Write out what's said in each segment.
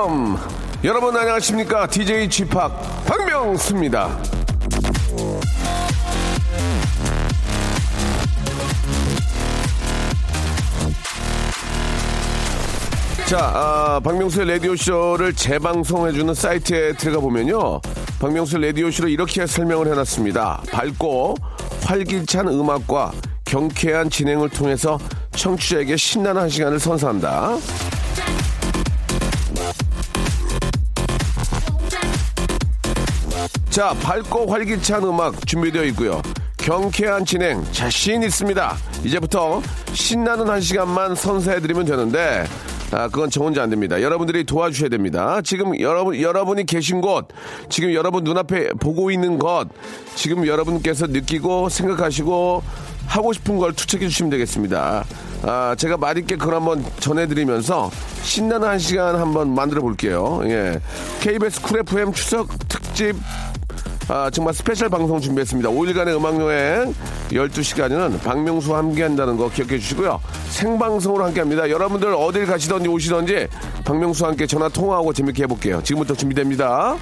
welcome. 여러분 안녕하십니까? DJ p 박명수입니다. 자, 아, 박명수의 라디오쇼를 재방송해주는 사이트에 들어가 보면요. 박명수의 라디오쇼를 이렇게 설명을 해놨습니다. 밝고 활기찬 음악과 경쾌한 진행을 통해서 청취자에게 신나는 한 시간을 선사한다. 자, 밝고 활기찬 음악 준비되어 있고요. 경쾌한 진행 자신 있습니다. 이제부터 신나는 한 시간만 선사해드리면 되는데, 아, 그건 저 혼자 안 됩니다. 여러분들이 도와주셔야 됩니다. 지금 여러분, 여러분이 계신 곳, 지금 여러분 눈앞에 보고 있는 것, 지금 여러분께서 느끼고 생각하시고 하고 싶은 걸 투척해 주시면 되겠습니다. 아, 제가 맛있게 그걸 한번 전해드리면서 신나는 한 시간 한번 만들어 볼게요. 예. KBS Cool FM 추석 특집 아, 정말 special 방송 준비했습니다. 5일간의 음악여행 12시간은 박명수와 함께 한다는 거 기억해 주시고요. 생방송으로 함께 합니다. 여러분들 어딜 가시던지 오시던지 박명수와 함께 전화 통화하고 재밌게 해볼게요. 지금부터 준비됩니다.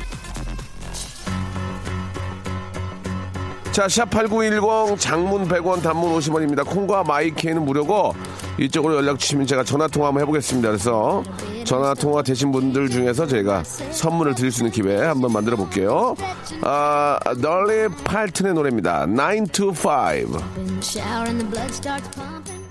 자, 샵8910 장문 100원 단문 50원입니다. 콩과 마이케이는 무료고 이쪽으로 연락 주시면 제가 전화 통화 한번 해보겠습니다. 그래서 전화 통화 되신 분들 중에서 저희가 선물을 드릴 수 있는 기회 한번 만들어 볼게요. 아, 널리 팔튼의 노래입니다. 9 to 5. shower and the blood starts pumping.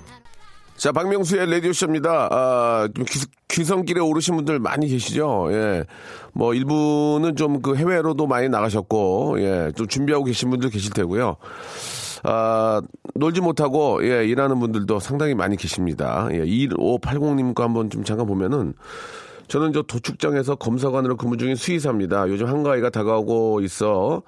자, 박명수의 라디오쇼입니다. 아, 좀 귀, 귀성길에 오르신 분들 많이 계시죠? 예. 뭐, 일부는 좀 그 해외로도 많이 나가셨고, 예. 좀 준비하고 계신 분들 계실 테고요. 아, 놀지 못하고, 예, 일하는 분들도 상당히 많이 계십니다. 예, 2580님 거 한번 좀 잠깐 보면은, 저는 저 도축장에서 검사관으로 근무 중인 수의사입니다. 요즘 한가위가 다가오고 있어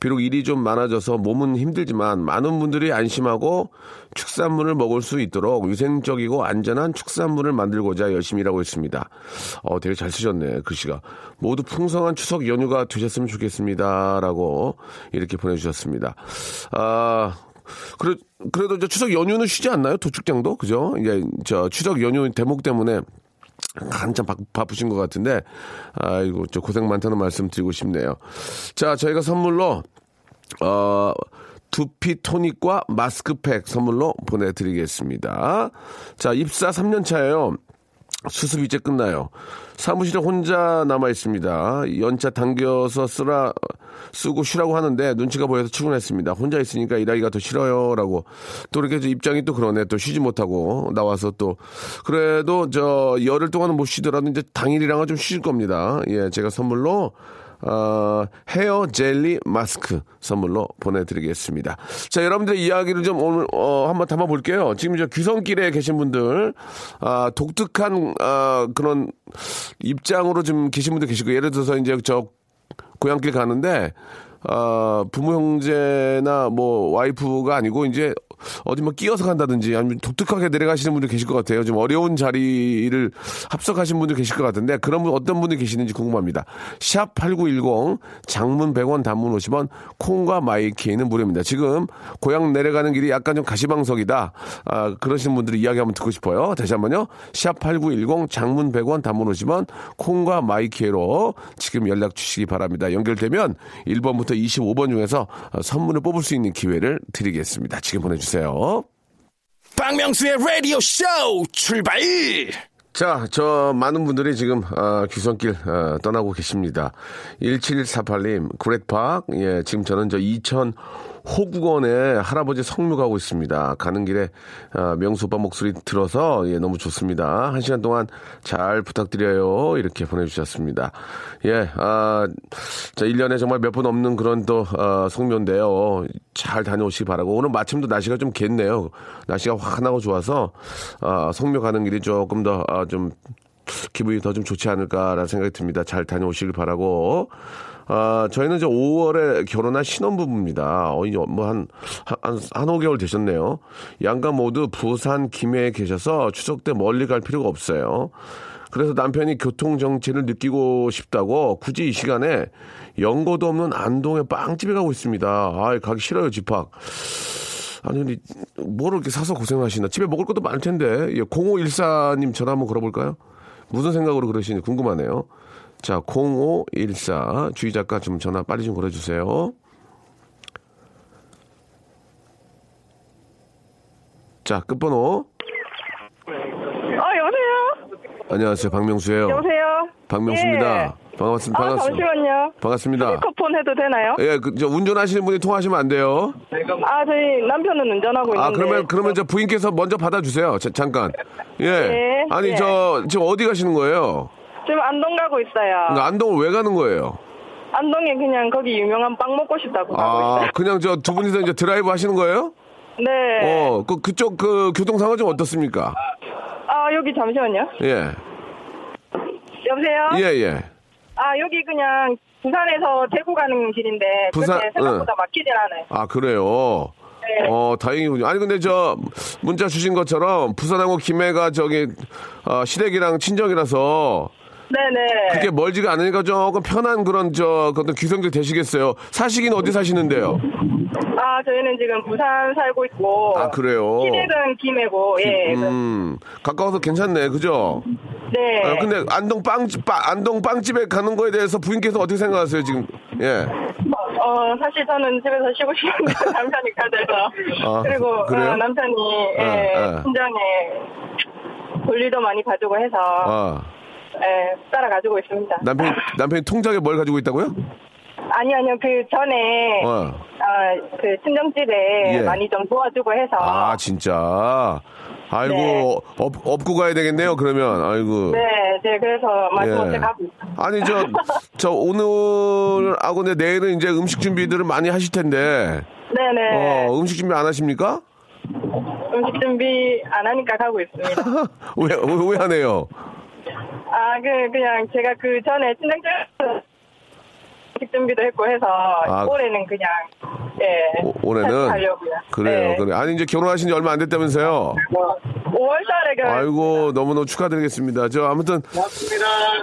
비록 일이 좀 많아져서 몸은 힘들지만 많은 분들이 안심하고 축산물을 먹을 수 있도록 위생적이고 안전한 축산물을 만들고자 열심히 일하고 있습니다. 어, 되게 잘 쓰셨네, 글씨가. 모두 풍성한 추석 연휴가 되셨으면 좋겠습니다. 라고 이렇게 보내주셨습니다. 아, 그래, 그래도 이제 추석 연휴는 쉬지 않나요? 도축장도? 그죠? 이제 저 추석 연휴 대목 때문에 한참 바, 바쁘신 것 같은데, 아이고, 저 고생 많다는 말씀 드리고 싶네요. 자, 저희가 선물로, 어, 두피 토닉과 마스크팩 선물로 보내드리겠습니다. 자, 입사 3년 차예요. 수습 이제 끝나요. 사무실에 혼자 남아 있습니다. 연차 당겨서 쓰라 쓰고 쉬라고 하는데 눈치가 보여서 출근했습니다. 혼자 있으니까 일하기가 더 싫어요라고 또 이렇게 입장이 또 그러네. 또 쉬지 못하고 나와서 또 그래도 저 열흘 동안은 못 쉬더라도 이제 당일이랑은 좀 쉬실 겁니다. 예, 제가 선물로 어, 헤어 젤리 마스크 선물로 보내드리겠습니다. 자, 여러분들의 이야기를 좀 오늘, 어, 한번 담아볼게요. 지금 저 귀성길에 계신 분들, 아, 독특한, 아, 그런 입장으로 좀 계신 분들 계시고, 예를 들어서 이제 저 고향길 가는데, 아, 부모 형제나 뭐 와이프가 아니고 이제 어디 뭐 끼어서 간다든지 아니면 독특하게 내려가시는 분들 계실 것 같아요. 좀 어려운 자리를 합석하신 분들 계실 것 같은데 그런 분 어떤 분이 계시는지 궁금합니다. 샵 8910 장문 100원 단문 50원 콩과 my K는 무료입니다. 지금 고향 내려가는 길이 약간 좀 가시방석이다. 아, 그러신 분들이 이야기 한번 듣고 싶어요. 다시 한번요. 샵 8910 장문 100원 단문 50원 콩과 my K로 지금 연락 주시기 바랍니다. 연결되면 1번부터 25번 중에서 선물을 뽑을 수 있는 기회를 드리겠습니다. 지금 보내주세요. 박명수의 라디오 쇼 출발! 자, 저 많은 분들이 지금 아, 귀성길 아, 떠나고 계십니다. 1748님, 구렛팍. 예, 지금 저는 저 이천 호국원에 할아버지 성묘 가고 있습니다. 가는 길에 아, 명수 오빠 목소리 들어서 예, 너무 좋습니다. 한 시간 동안 잘 부탁드려요. 이렇게 보내주셨습니다. 예, 아, 자, 1년에 정말 몇 번 없는 그런 또 아, 성묘인데요. 잘 다녀오시기 바라고 오늘 마침도 날씨가 좀 겠네요. 날씨가 환하고 좋아서 아, 성묘 가는 길이 조금 더 아, 좀 기분이 더 좀 좋지 않을까라는 생각이 듭니다. 잘 다녀오시길 바라고. 아, 저희는 이제 5월에 결혼한 신혼부부입니다. 어, 이제 뭐 한, 한, 한 5개월 되셨네요. 양가 모두 부산 김해에 계셔서 추석 때 멀리 갈 필요가 없어요. 그래서 남편이 교통정체를 느끼고 싶다고 굳이 이 시간에 연고도 없는 안동에 빵집에 가고 있습니다. 아, 가기 싫어요, 집합. 아니, 근데 뭐를 이렇게 사서 고생하시나. 집에 먹을 것도 많을 텐데. 예, 0514님 전화 한번 걸어볼까요? 무슨 생각으로 그러시는지 궁금하네요. 자, 0514 주희 작가 좀 전화 빨리 좀 걸어주세요. 자, 끝번호. 아 여보세요. 안녕하세요, 박명수예요. 여보세요. 박명수입니다. 예. 반갑습니다. 아 반갑습니다. 잠시만요. 반갑습니다. 스피커폰 해도 되나요? 예, 그, 저 운전하시는 분이 통화하시면 안 돼요. 아 저희 남편은 운전하고 있는데. 아, 그러면, 그러면 저 부인께서 먼저 받아주세요. 자, 잠깐. 예. 네, 아니, 네. 저, 지금 어디 가시는 거예요? 지금 안동 가고 있어요. 그러니까 안동을 왜 가는 거예요? 안동에 그냥 거기 유명한 빵 먹고 싶다고 가고 아, 있어요. 그냥 저 두 분이서 이제 드라이브 하시는 거예요? 네. 어, 그, 그쪽 그 교통 상황 좀 어떻습니까? 아 여기 잠시만요. 예. 여보세요. 예, 예. 아 여기 그냥 부산에서 대구 가는 길인데 부산, 그렇게 생각보다 막히진 않아요. 아, 그래요? 네. 어, 다행이군요. 아니, 근데 저, 문자 주신 것처럼 부산하고 김해가 저기, 어, 시댁이랑 친정이라서 네네. 그게 멀지가 않으니까 조금 편한 그런 저, 어떤 귀성들 되시겠어요. 사시긴 어디 사시는데요? 아 저희는 지금 부산 살고 있고. 아, 그래요? 시댁은 김해고. 예. 음, 가까워서 괜찮네. 그죠? 네. 아, 근데 안동 빵집, 빵- 안동 빵집에 가는 거에 대해서 부인께서 어떻게 생각하세요, 지금? 예. 어, 사실 저는 집에서 쉬고 싶은데 남편이 가져서. 아, 그리고? 어, 남편이 예, 아, 아. 친정에 볼일도 많이 봐주고 해서 아, 예, 따라가지고 있습니다. 남편, 남편이 통장에 뭘 가지고 있다고요? 아니, 아니요. 그 전에 어. 아, 그 친정집에 예. 많이 좀 도와주고 해서 아, 진짜. 아이고, 네. 업, 업고 가야 되겠네요, 그러면. 아이고. 네, 네, 그래서 마지못해 예. 가고 있어요. 아니, 저, 저 오늘 하고 내 내일은 이제 음식 준비들을 많이 하실 텐데, 네네. 어, 음식 준비 안 하십니까? 음식 준비 안 하니까 가고 있습니다. 왜, 왜, 왜 안 해요? 아, 그, 그냥 제가 그 전에 음식 준비도 했고 해서 아. 올해는 그냥, 예. 오- 올해는? 하려고요. 그래요, 네. 그래. 아니, 이제 결혼하신 지 얼마 안 됐다면서요? 5월 달에 결혼. 아이고, 너무너무 축하드리겠습니다. 저, 아무튼.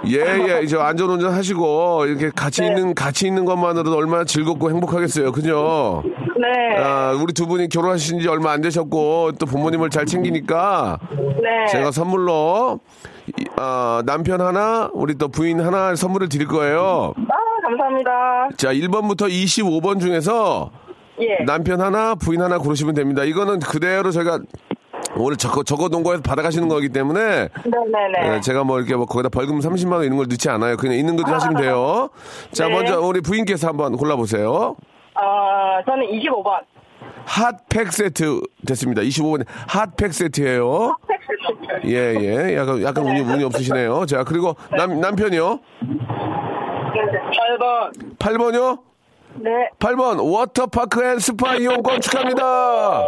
예, 예, 이제 안전운전 하시고, 이렇게 같이 네. 있는, 같이 있는 것만으로도 얼마나 즐겁고 행복하겠어요. 그죠? 네. 아, 우리 두 분이 결혼하신 지 얼마 안 되셨고, 또 부모님을 잘 챙기니까, 네. 제가 선물로, 이- 아, 남편 하나, 우리 또 부인 하나 선물을 드릴 거예요. 아, 감사합니다. 자, 1번부터 25번 중에서 예. 남편 하나, 부인 하나 고르시면 됩니다. 이거는 그대로 저희가 오늘 적어, 적어 놓은 거에서 받아가시는 거기 때문에 네네네. 예, 제가 뭐 이렇게 뭐 거기다 벌금 30만 원 이런 걸 넣지 않아요. 그냥 있는 거대로 하시면 돼요. 자, 네. 먼저 우리 부인께서 한번 골라보세요. 어, 저는 25번. 핫팩 세트 됐습니다. 25번 핫팩 세트예요. 예, 예. 약간 약간 운이 운이 없으시네요. 자, 그리고 남 남편이요. 8번. 8번이요. 네. 8번 워터파크 and 스파 이용권 축하합니다.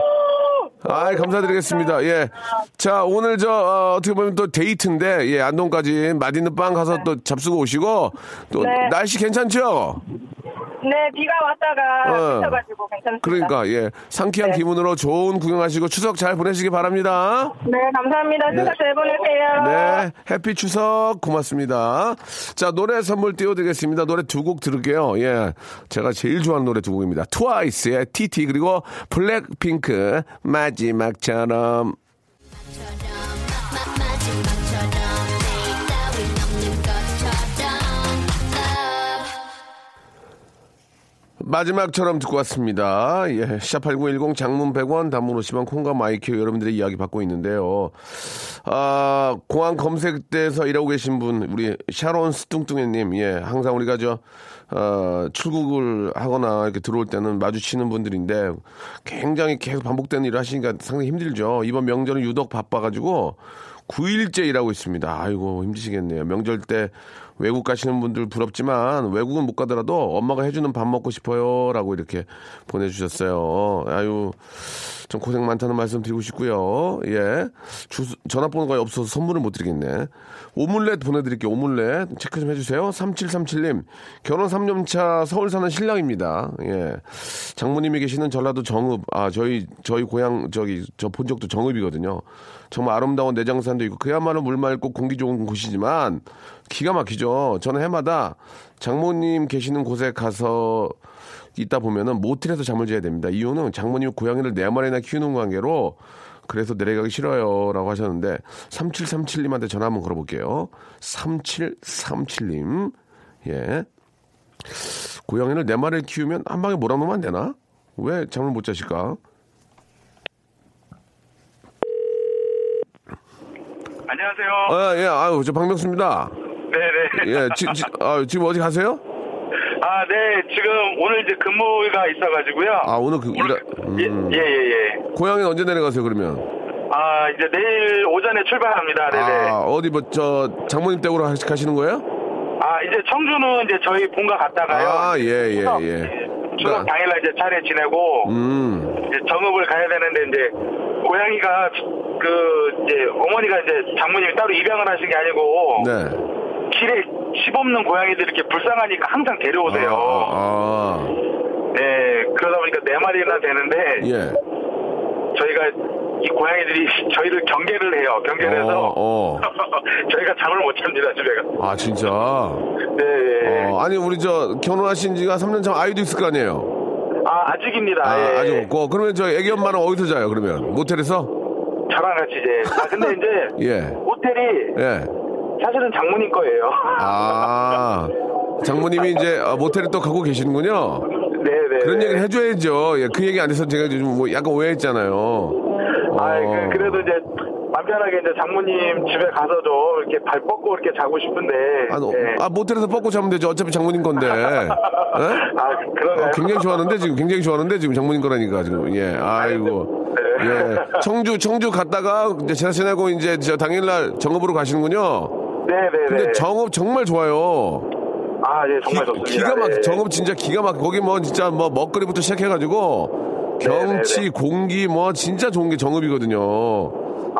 아, 감사드리겠습니다. 예. 자, 오늘 저 어, 떻게 보면 또 데이트인데 예, 안동까지 맛있는 빵 가서 또 잡수고 오시고 또 네. 날씨 괜찮죠? 네, 비가 왔다가 어. 그쳐가지고 괜찮습니다. 그러니까 예, 상쾌한 네. 기분으로 좋은 구경하시고 추석 잘 보내시기 바랍니다. 네, 감사합니다. 추석 잘 보내세요. 네, 해피 추석 고맙습니다. 자, 노래 선물 띄워드리겠습니다. 노래 두 곡 들을게요. 예, 제가 제일 좋아하는 노래 두 곡입니다. 트와이스의 TT 그리고 블랙핑크 마지막처럼. 마- 마지막처럼 듣고 왔습니다. 예, 샵8910 장문 100원, 단문 50원, 콩과 마이큐 여러분들의 이야기 받고 있는데요. 아, 공항 검색대에서 일하고 계신 분, 우리 샤론 스뚱뚱해님, 예, 항상 우리가 저, 어, 출국을 하거나 이렇게 들어올 때는 마주치는 분들인데 굉장히 계속 반복되는 일을 하시니까 상당히 힘들죠. 이번 명절은 유독 바빠가지고 9일째 일하고 있습니다. 아이고, 힘드시겠네요. 명절 때 외국 가시는 분들 부럽지만 외국은 못 가더라도 엄마가 해주는 밥 먹고 싶어요라고 이렇게 보내주셨어요. 아유 좀 고생 많다는 말씀 드리고 싶고요. 예, 주, 전화번호가 없어서 선물을 못 드리겠네. 오믈렛 보내드릴게요. 오믈렛 체크 좀 해주세요. 3737님 결혼 3년 차 서울 사는 신랑입니다. 예, 장모님이 계시는 전라도 정읍 아 저희 저희 고향 저기 저 본 적도 정읍이거든요. 정말 아름다운 내장산도 있고 그야말로 물 맑고 공기 좋은 곳이지만 기가 막히죠. 저는 해마다 장모님 계시는 곳에 가서 있다 보면은 모텔에서 잠을 자야 됩니다. 이유는 장모님 고양이를 네 마리나 키우는 관계로 그래서 내려가기 싫어요 라고 하셨는데 3737님한테 전화 한번 걸어볼게요. 3737님 예 고양이를 네 마리를 키우면 한 방에 몰아놓으면 안 되나? 왜 잠을 못 자실까? 안녕하세요. 아, 예, 아유, 저 박명수입니다. 네네. 예, 지, 지, 아, 지금 어디 가세요? 아, 네. 지금 오늘 이제 근무가 있어가지고요. 아, 오늘 그, 일하, 예, 음. 예, 예, 예. 고향에 언제 내려가세요, 그러면? 아, 이제 내일 오전에 출발합니다. 네네. 아, 아, 어디 뭐, 저, 장모님 댁으로 하- 가시는 거예요? 이제 청주는 이제 저희 본가 갔다가요. 아, 예, 예, 추석, 예. 추석 당일날 이제 차례 지내고, 음, 이제 정읍을 가야 되는데, 이제, 고양이가, 그, 이제, 어머니가 이제 장모님이 따로 입양을 하신 게 아니고, 네. 길에 집 없는 고양이들 이렇게 불쌍하니까 항상 데려오세요. 아, 아, 네, 그러다 보니까 네 마리나 되는데, 예. 저희가 이 고양이들이 저희를 경계를 해요. 경계를 해서 어, 어. 저희가 잠을 못 잡니다 집에가. 아, 진짜? 네. 네. 어, 아니, 우리 저, 결혼하신 지가 3년 차 아이도 있을 거 아니에요? 아 아직입니다. 아, 예. 아직 없고. 그러면 저 애기 엄마는 어디서 자요, 그러면? 모텔에서? 저랑 같이 이제. 아 근데 이제 예. 호텔이 예. 사실은 장모님 거예요. 아, 장모님이 이제 아, 모텔에 또 가고 계시는군요. 네네. 그런 얘기를 해줘야죠. 예, 그 얘기 안 해서 제가 좀 뭐 약간 오해했잖아요. 아 어. 그, 그래도 이제 맘 편하게 이제 장모님 집에 가서 좀 이렇게 발 뻗고 이렇게 자고 싶은데. 아, 너- 네. 아, 모텔에서 뻗고 자면 되죠. 어차피 장모님 건데. 예? 아 그러나요? 아, 굉장히 좋아하는데 지금 굉장히 좋아하는데 지금 장모님 거라니까 지금 예 아이고 예 청주 청주 갔다가 이제 지나 지나고 이제 저 당일날 정읍으로 가시는군요. 네네네. 근데 정읍 정말 좋아요. 아 예 정말 기, 좋습니다. 기가 막 예. 정읍 진짜 기가 막 거기 뭐 진짜 뭐 먹거리부터 시작해가지고 경치 네네네. 공기 뭐 진짜 좋은 게 정읍이거든요.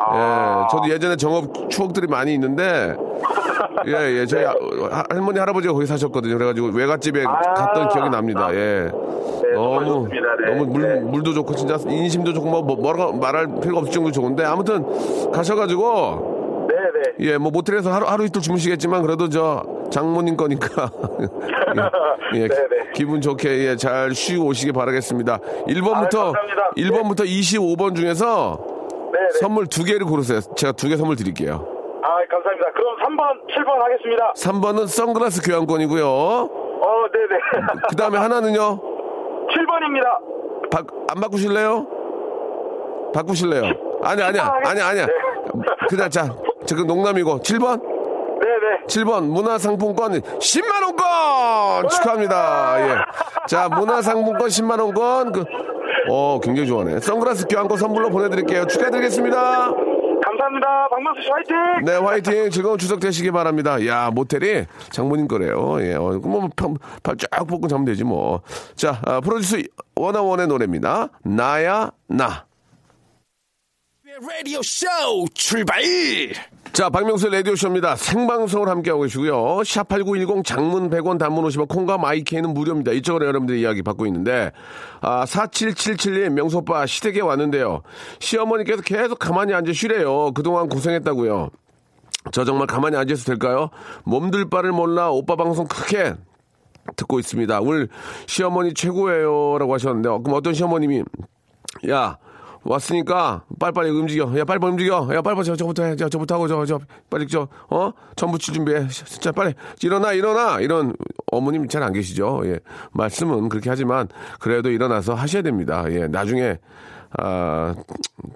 아. 예, 저도 예전에 정읍 추억들이 많이 있는데 예, 예, 저희 아- 할머니 할아버지가 거기 사셨거든요. 그래가지고 외갓집에 아. 갔던 기억이 납니다. 예. 네, 너무. 네. 너무 물, 네. 물도 좋고 진짜 인심도 좋고 뭐, 뭐 뭐라고 말할 필요가 없을 정도 좋은데 아무튼 가셔가지고 네네. 예, 뭐 모텔에서 하루 하루 이틀 주무시겠지만 그래도 저 장모님 거니까 예, 예, 네네. 기분 좋게 예, 잘 쉬고 오시기 바라겠습니다. 1번부터 아유, 감사합니다. 1번부터 25번 중에서 네네. 선물 두 개를 고르세요. 제가 두 개 선물 드릴게요. 아, 감사합니다. 그럼 3번, 7번 하겠습니다. 3번은 선글라스 교환권이고요. 어, 네네. 그 다음에 하나는요. 7번입니다. 바, 안 바꾸실래요? 바꾸실래요? 아니, 아니야. 아니, 아니야. 네. 그냥 자, 지금 농담이고. 7번? 네네. 7번 문화상품권 10만 원권 축하합니다. 예. 자, 문화상품권 10만 원권. 그, 어, 굉장히 좋아하네. 선글라스 교환권 선물로 보내드릴게요. 축하드리겠습니다. 감사합니다. 박명수 씨 화이팅! 네, 화이팅. 즐거운 추석 되시기 바랍니다. 야, 모텔이 장모님 거래요. 예, 어, 뭐, 발쫙 뻗고 자면 되지 뭐. 자, 아, 프로듀스 원어원의 노래입니다. 나야, 나. 라디오 쇼 출발! 자, 박명수 라디오쇼입니다. 생방송을 함께하고 계시고요. 샵8910 장문 100원 단문 50원 콩과 마이케이는 무료입니다. 이쪽으로 여러분들의 이야기 받고 있는데, 아, 4777님 명소빠 시댁에 왔는데요. 시어머니께서 계속 가만히 앉아 쉬래요. 그동안 고생했다고요. 저 정말 가만히 앉아서 될까요? 몸둘 바를 몰라 오빠 방송 크게 듣고 있습니다. 오늘 시어머니 최고예요. 라고 하셨는데, 어, 그럼 어떤 시어머님이, 야, 왔으니까 빨리빨리 움직여. 야, 빨리 움직여. 야, 빨리 저, 저부터 해. 저, 저부터 하고, 저, 저, 빨리 저, 어? 전부치 준비해. 진짜 빨리. 일어나, 일어나. 이런 어머님 잘 안 계시죠? 예. 말씀은 그렇게 하지만, 그래도 일어나서 하셔야 됩니다. 예. 나중에, 아,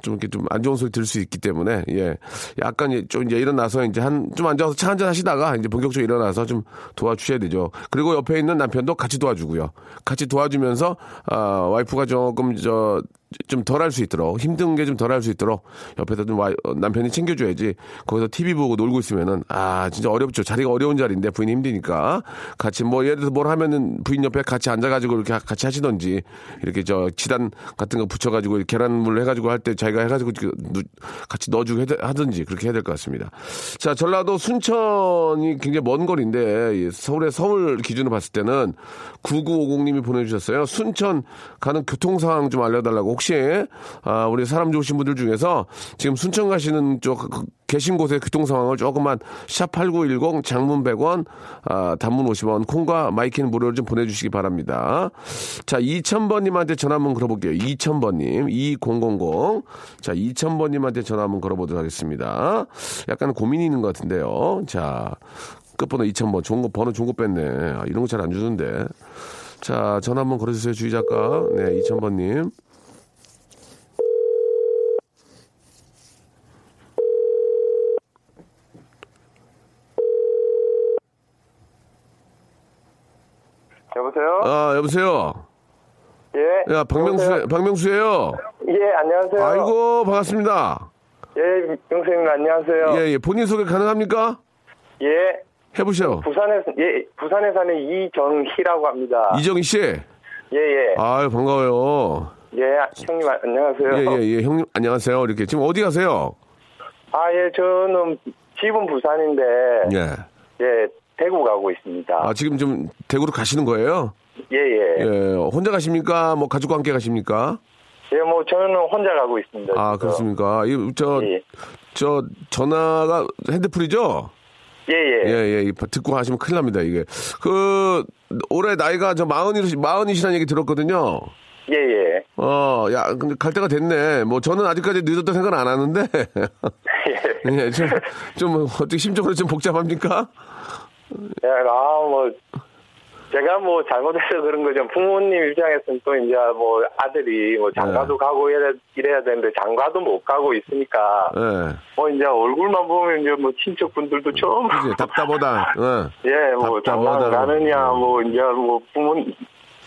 좀 이렇게 좀 안 좋은 소리 들을 수 있기 때문에, 예. 약간 좀 이제 일어나서 이제 한, 좀 앉아서 차 한잔 하시다가 이제 본격적으로 일어나서 좀 도와주셔야 되죠. 그리고 옆에 있는 남편도 같이 도와주고요. 같이 도와주면서, 아, 와이프가 조금 저, 좀 덜 할 수 있도록 힘든 게 좀 덜 할 수 있도록 옆에서 좀 와이- 어, 남편이 챙겨줘야지 거기서 TV 보고 놀고 있으면은 아 진짜 어렵죠 자리가 어려운 자리인데 부인이 힘드니까 같이 뭐 예를 들어서 뭘 하면은 부인 옆에 같이 앉아가지고 이렇게 같이 하시던지 이렇게 저 지단 같은 거 붙여가지고 계란물 해가지고 할 때 자기가 해가지고 같이 넣어주고 해- 하든지 그렇게 해야 될 것 같습니다. 자 전라도 순천이 굉장히 먼 거리인데 이 서울의 서울 기준으로 봤을 때는 9950님이 보내주셨어요. 순천 가는 교통 상황 좀 알려달라고. 혹시 아, 우리 사람 좋으신 분들 중에서 지금 순천 가시는 쪽 그- 계신 곳의 교통 상황을 조금만 샵8910 장문 100원 아, 단문 50원 콩과 my K는 무료로 좀 보내주시기 바랍니다. 자 2000번님한테 전화 한번 걸어볼게요. 2000번님 2000 자 2000번님한테 전화 한번 걸어보도록 하겠습니다. 약간 고민이 있는 것 같은데요. 자 끝번호 2000번 좋은 거 번호 좋은 거 뺐네. 아, 이런 거 잘 안 주는데. 자 전화 한번 걸어주세요 주희 작가. 네 2000번님. 여보세요? 아 여보세요. 예. 야 박명수 박명수예요. 예, 안녕하세요. 아이고 반갑습니다. 예, 영생님 안녕하세요. 예, 예. 본인 소개 가능합니까? 예. 해보셔. 부산에 예, 부산에 사는 이정희라고 합니다. 이정희 씨. 예, 예. 아유, 반가워요. 예, 형님 아- 안녕하세요. 예, 예, 예. 형님, 안녕하세요. 이렇게. 지금 어디 가세요? 아, 예, 저는 집은 부산인데 예. 예, 대구 가고 있습니다. 아, 지금 좀 대구로 가시는 거예요? 예, 예. 예. 혼자 가십니까? 뭐 가족과 함께 가십니까? 예, 뭐 저는 혼자 가고 있습니다. 아. 그렇습니까? 이, 저, 예, 저, 전화가 핸드풀이죠? 예, 예. 예, 예. 이 듣고 하시면 큰일 납니다, 이게. 그, 올해 나이가 저 마흔이, 마흔이시라는 얘기 들었거든요. 예, 예. 어, 야, 근데 갈 때가 됐네. 뭐, 저는 아직까지 늦었다 생각 안 하는데. 예, 좀, 좀, 어떻게 심적으로 좀 복잡합니까? 예, 아, 뭐, 제가 뭐 잘못해서 그런 거죠. 부모님 입장에서는 또 이제 뭐 아들이 뭐 장가도 네. 가고 이래, 이래야 되는데 장가도 못 가고 있으니까 예. 뭐 이제 얼굴만 보면 이제 뭐 친척분들도 좀 그지 답답하다. 예. 예, 뭐 답답하다. 장가 가느냐 뭐 이제 뭐 부모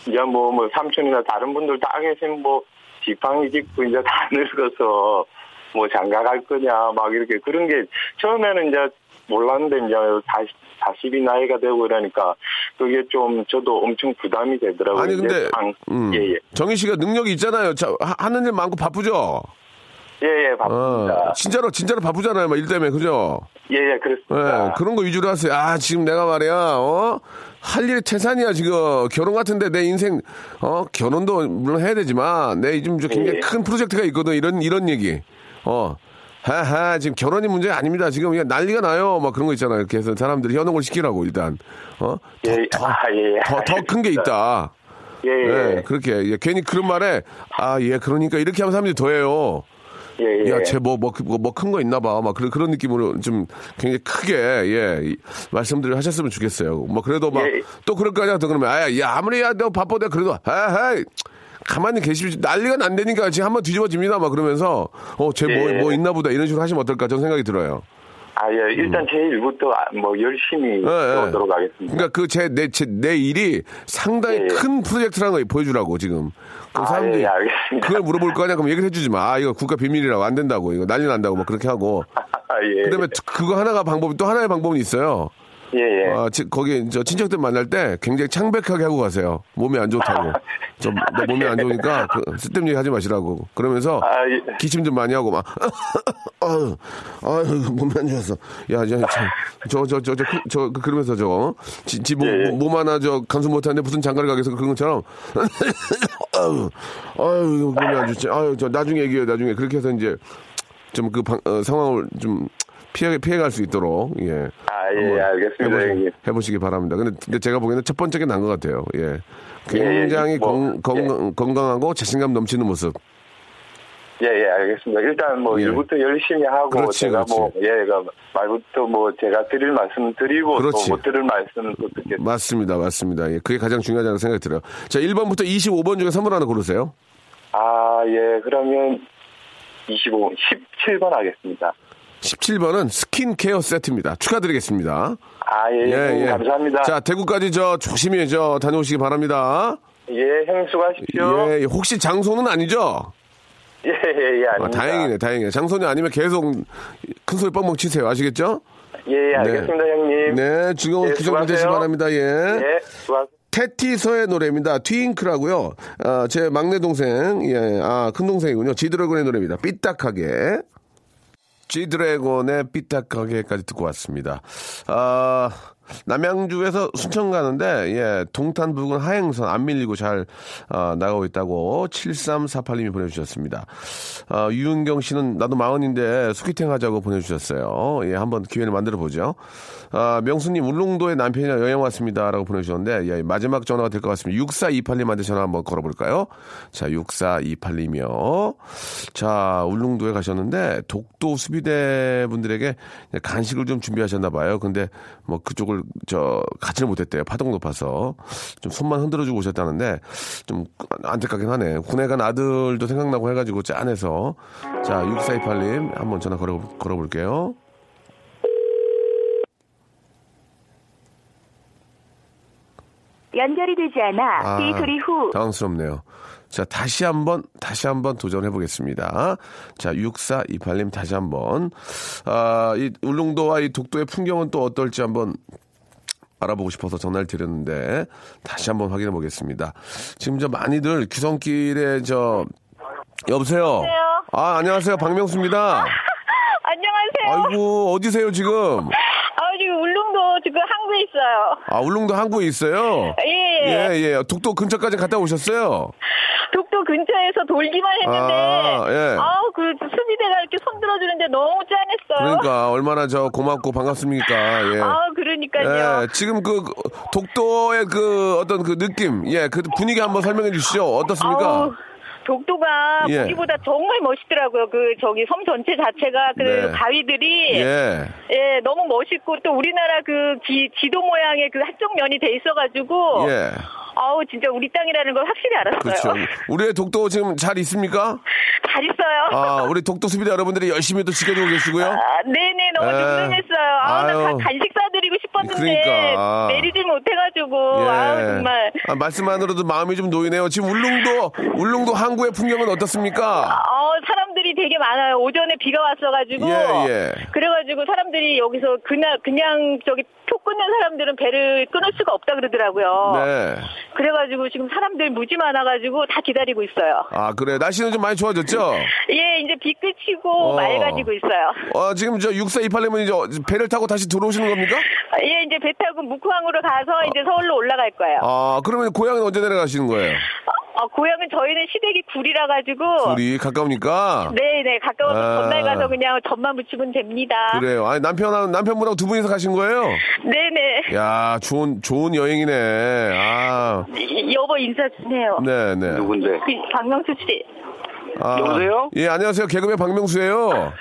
이제 뭐 뭐 삼촌이나 다른 분들 다 계신 뭐 지팡이 짚고 이제 다 늙어서 뭐 장가 갈 거냐 막 이렇게 그런 게 처음에는 이제 몰랐는데 이제 40, 40이 나이가 되고 이러니까 그게 좀 저도 엄청 부담이 되더라고요. 아니, 근데, 음, 예, 예. 정희 씨가 능력이 있잖아요. 자, 하- 하는 일 많고 바쁘죠? 예, 예, 바쁩니다. 어, 진짜로, 진짜로 바쁘잖아요. 막 일 때문에, 그죠? 예, 예, 예, 그렇습니다. 그런 거 위주로 하세요. 아, 지금 내가 말이야, 어? 할 일이 태산이야, 지금. 결혼 같은데 내 인생, 어? 결혼도 물론 해야 되지만, 내 지금 저 굉장히 예. 큰 프로젝트가 있거든. 이런, 이런 얘기. 어. 하하, 지금 결혼이 문제가 아닙니다. 지금 그냥 난리가 나요. 막 그런 거 있잖아요. 해서 사람들이 현혹을 시키라고, 일단. 어? 예, 더, 아, 예, 예. 더, 더 큰 게 있다. 예, 예, 예, 그렇게. 예, 괜히 그런 말에, 아, 예, 그러니까 이렇게 하면 사람들이 더 해요. 예, 예. 야, 쟤 뭐, 뭐, 뭐큰거 있나 봐. 막 그런, 그런 느낌으로 좀 굉장히 크게, 예, 이 말씀들을 하셨으면 좋겠어요. 뭐, 그래도 막, 예. 또 그럴 거 아니야. 또 그러면, 아, 야, 아무리 야, 너 바빠도 그래도, 아, 헤이 가만히 계시지. 난리가 난 되니까 지금 한번 뒤집어집니다. 막 그러면서, 어, 쟤 뭐, 예. 뭐 있나 보다. 이런 식으로 하시면 어떨까. 저는 생각이 들어요. 아, 예, 일단 제 일부터 아, 뭐 열심히 음. 예, 예. 해보도록 하겠습니다. 그러니까 그 제, 내, 제, 내 일이 상당히 예, 예. 큰 프로젝트라는 걸 보여주라고, 지금. 그 아, 사람들이 예, 알겠습니다. 그걸 물어볼 거 아니야? 그럼 얘기를 해주지 마. 아, 이거 국가 비밀이라고 안 된다고. 이거 난리 난다고. 뭐 그렇게 하고. 아, 예. 그다음에 그거 하나가 방법이 또 하나의 방법은 있어요. 예, 예. 아, 지- 거기 저 친척들 만날 때 굉장히 창백하게 하고 가세요. 몸이 안 좋다고. 저, 너 몸이 안 좋으니까 그 쓸데없는 얘기 하지 마시라고. 그러면서 아, 예. 기침 좀 많이 하고 막 아유, 아유 몸이 안 좋았어. 야, 저, 저, 저, 저, 저, 그- 저, 그- 그러면서 저, 지, 지 몸, 예, 예. 몸 하나 저 간수 못하는데 무슨 장가를 가겠어 그런 것처럼 아유, 아유 몸이 안 좋지. 아유, 저 나중에 얘기해요. 나중에 그렇게 해서 이제 좀그 상황을 좀 피해 피해갈 수 있도록 예. 아, 예, 알겠습니다, 해보시. 해보시기 바랍니다. 근데, 근데 제가 보기에는 첫 번째가 난것 같아요. 예. 굉장히 예, 뭐, 건, 건, 건강 하고 자신감 넘치는 모습. 예, 예, 알겠습니다. 일단 뭐 예. 일부터 열심히 하고 그렇지, 제가 그렇지. 뭐 예, 그 말부터 뭐 제가 드릴 말씀 드리고 그렇지. 또 못 드릴 말씀 또 듣겠습니다. 맞습니다. 맞습니다. 예. 그게 가장 중요하다는 생각이 들어요. 자, 1번부터 25번 중에 선물 하나 고르세요. 아, 아, 예, 그러면 25, 17번 하겠습니다. 17번은 스킨케어 세트입니다. 축하드리겠습니다. 아, 예, 예, 감사합니다. 자, 대구까지 저 조심히 저 다녀오시기 바랍니다. 예, 형님 수고하십시오. 예, 혹시 장소는 아니죠? 예, 예, 예, 아, 아닙니다. 다행이네, 다행이네. 장소는 아니면 계속 큰 소리 뻥뻥 치세요. 아시겠죠? 예, 예, 알겠습니다, 형님. 네, 즐거운 예, 귀성길 되시기. 바랍니다. 예. 예, 수고하세요. 테티서의 노래입니다. 트윙크라고요. 아, 제 막내 동생, 예, 아, 큰 동생이군요. 지드래곤의 노래입니다. 삐딱하게. 지드래곤의 삐딱하게까지 듣고 왔습니다. 아, 남양주에서 순천 가는데, 예, 동탄 부근 하행선 안 밀리고 잘, 아, 나가고 있다고 7348님이 보내주셨습니다. 아, 유은경 씨는 나도 마흔인데 소개팅 하자고 보내주셨어요. 예, 한번 기회를 만들어 보죠. 아, 명수님, 울릉도에 남편이랑 여행 왔습니다. 라고 보내주셨는데, 예, 마지막 전화가 될 것 같습니다. 6428님한테 전화 한번 걸어볼까요? 자, 6428님이요. 자, 울릉도에 가셨는데, 독도 수비대 분들에게 간식을 좀 준비하셨나 봐요. 근데 뭐 그쪽을 저 가지를 못했대요. 파동 높아서. 좀 손만 흔들어주고 오셨다는데, 좀 안타깝긴 하네. 군에 간 아들도 생각나고 해가지고 짠해서. 자, 6428님 한번 전화 걸어, 걸어볼게요. 연결이 되지 않아 아, 삐 소리 후 당황스럽네요. 자, 다시 한번, 다시 한번 도전해 보겠습니다. 자, 6428님 다시 한번. 아, 이 울릉도와 이 독도의 풍경은 또 어떨지 한번 알아보고 싶어서 전화를 드렸는데, 다시 한번 확인해 보겠습니다. 지금 저 많이들 귀성길에 저, 여보세요? 아, 안녕하세요. 박명수입니다. 안녕하세요. 아이고, 어디세요, 지금? 아, 지금 울릉도 지금 항구에 있어요. 아, 울릉도 항구에 있어요? 예. 예, 예. 독도 근처까지 갔다 오셨어요? 근처에서 돌기만 했는데, 아, 예. 아우, 그 수비대가 이렇게 손 들어주는데 너무 짠했어요. 그러니까 얼마나 저 고맙고 반갑습니까. 예. 아우, 그러니까요. 예, 지금 그 독도의 그 어떤 그 느낌, 예, 그 분위기 한번 설명해 주시죠. 어떻습니까? 아우, 독도가 예. 보기보다 정말 멋있더라고요. 그 저기 섬 전체 자체가 그 네. 바위들이 예. 예, 너무 멋있고 또 우리나라 그 기- 지도 모양의 그 한쪽 면이 돼 있어가지고 예. 아우 진짜 우리 땅이라는 걸 확실히 알았어요. 그렇죠. 우리의 독도 지금 잘 있습니까? 잘 있어요. 아, 우리 독도 수비대 여러분들이 열심히 또 지켜주고 계시고요. 아, 네네 너무 에. 든든했어요. 아우 나 간식 싶었는데 그러니까. 내리질 못해가지고 아우 정말 아, 말씀만으로도 마음이 좀 놓이네요. 지금 울릉도, 울릉도 항구의 풍경은 어떻습니까? 어, 사람 들이 되게 많아요. 오전에 비가 왔어가지고. 예, 예. 그래가지고 사람들이 여기서 그냥, 그냥 저기 표 끊는 사람들은 배를 끊을 수가 없다 그러더라고요. 네. 그래가지고 지금 사람들 무지 많아가지고 다 기다리고 있어요. 아, 그래. 날씨는 좀 많이 좋아졌죠? 예, 이제 비 그치고 어. 맑아지고 있어요. 어, 지금 저 6428님은 이제 배를 타고 다시 들어오시는 겁니까? 예, 이제 배 타고 묵항으로 가서 이제 서울로 올라갈 거예요. 아, 그러면 고향은 언제 내려가시는 거예요? 어, 고향은 저희는 시댁이 굴이라 가지고. 둘이 가까우니까. 네, 네, 가까워서 아. 전날 가서 그냥 점만 붙이면 됩니다. 그래요. 아니, 남편하고, 남편분하고 두 분이서 가신 거예요? 네네. 야, 좋은, 좋은 여행이네. 아, 이- 여보 인사 좀 해요. 네네. 누군데? 그 박명수 씨. 아, 여보세요? 예, 안녕하세요. 개그맨 박명수예요.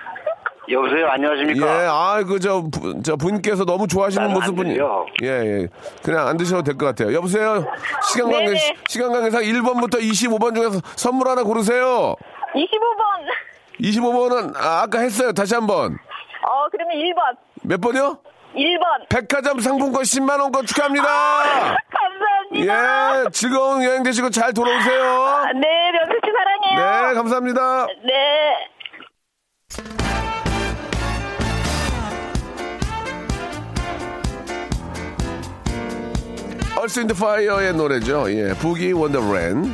여보세요, 예, 안녕하십니까? 아, 그, 저, 부- 저, 분께서 너무 좋아하시는 모습 분이. 들려. 예, 예. 그냥 안 드셔도 될 것 같아요. 여보세요? 시간 관계, 네네. 시간 관계상 1번부터 25번 중에서 선물 하나 고르세요. 25번. 25번은, 아, 아까 했어요. 다시 한 번. 어, 그러면 1번. 몇 번이요? 1번. 백화점 상품권 10만원권 축하합니다. 감사합니다. 예, 즐거운 여행 되시고 잘 돌아오세요. 네, 명수 씨 사랑해요. 네, 감사합니다. 네. Earth, Wind & Fire의 노래죠. 예, Boogie Wonderland.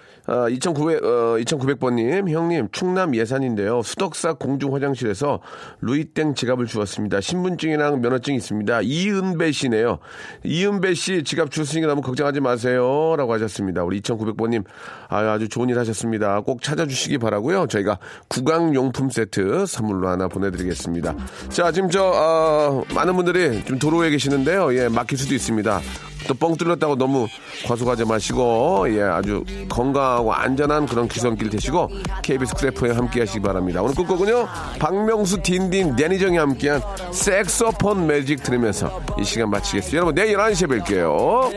어, 2,900, 어, 2,900번님, 형님, 충남 예산인데요. 수덕사 공중 화장실에서 루이땡 지갑을 주었습니다. 신분증이랑 면허증 있습니다. 이은배 씨네요. 이은배 씨 지갑 주시니까 너무 걱정하지 마세요. 라고 하셨습니다. 우리 2,900번님, 아유, 아주 좋은 일 하셨습니다. 꼭 찾아주시기 바라고요 저희가 구강용품 세트 선물로 하나 보내드리겠습니다. 자, 지금 저, 어, 많은 분들이 좀 도로에 계시는데요. 예, 막힐 수도 있습니다. 또 뻥 뚫렸다고 너무 과속하지 마시고 예 아주 건강 하고 안전한 그런 기선길 되시고 KBS 크래프에 함께 하시기 바랍니다. 오늘 끝곡은요 박명수 딘딘 데니정이 함께한 섹소폰 매직 들으면서 이 시간 마치겠습니다. 여러분 내일 11시에 뵐게요.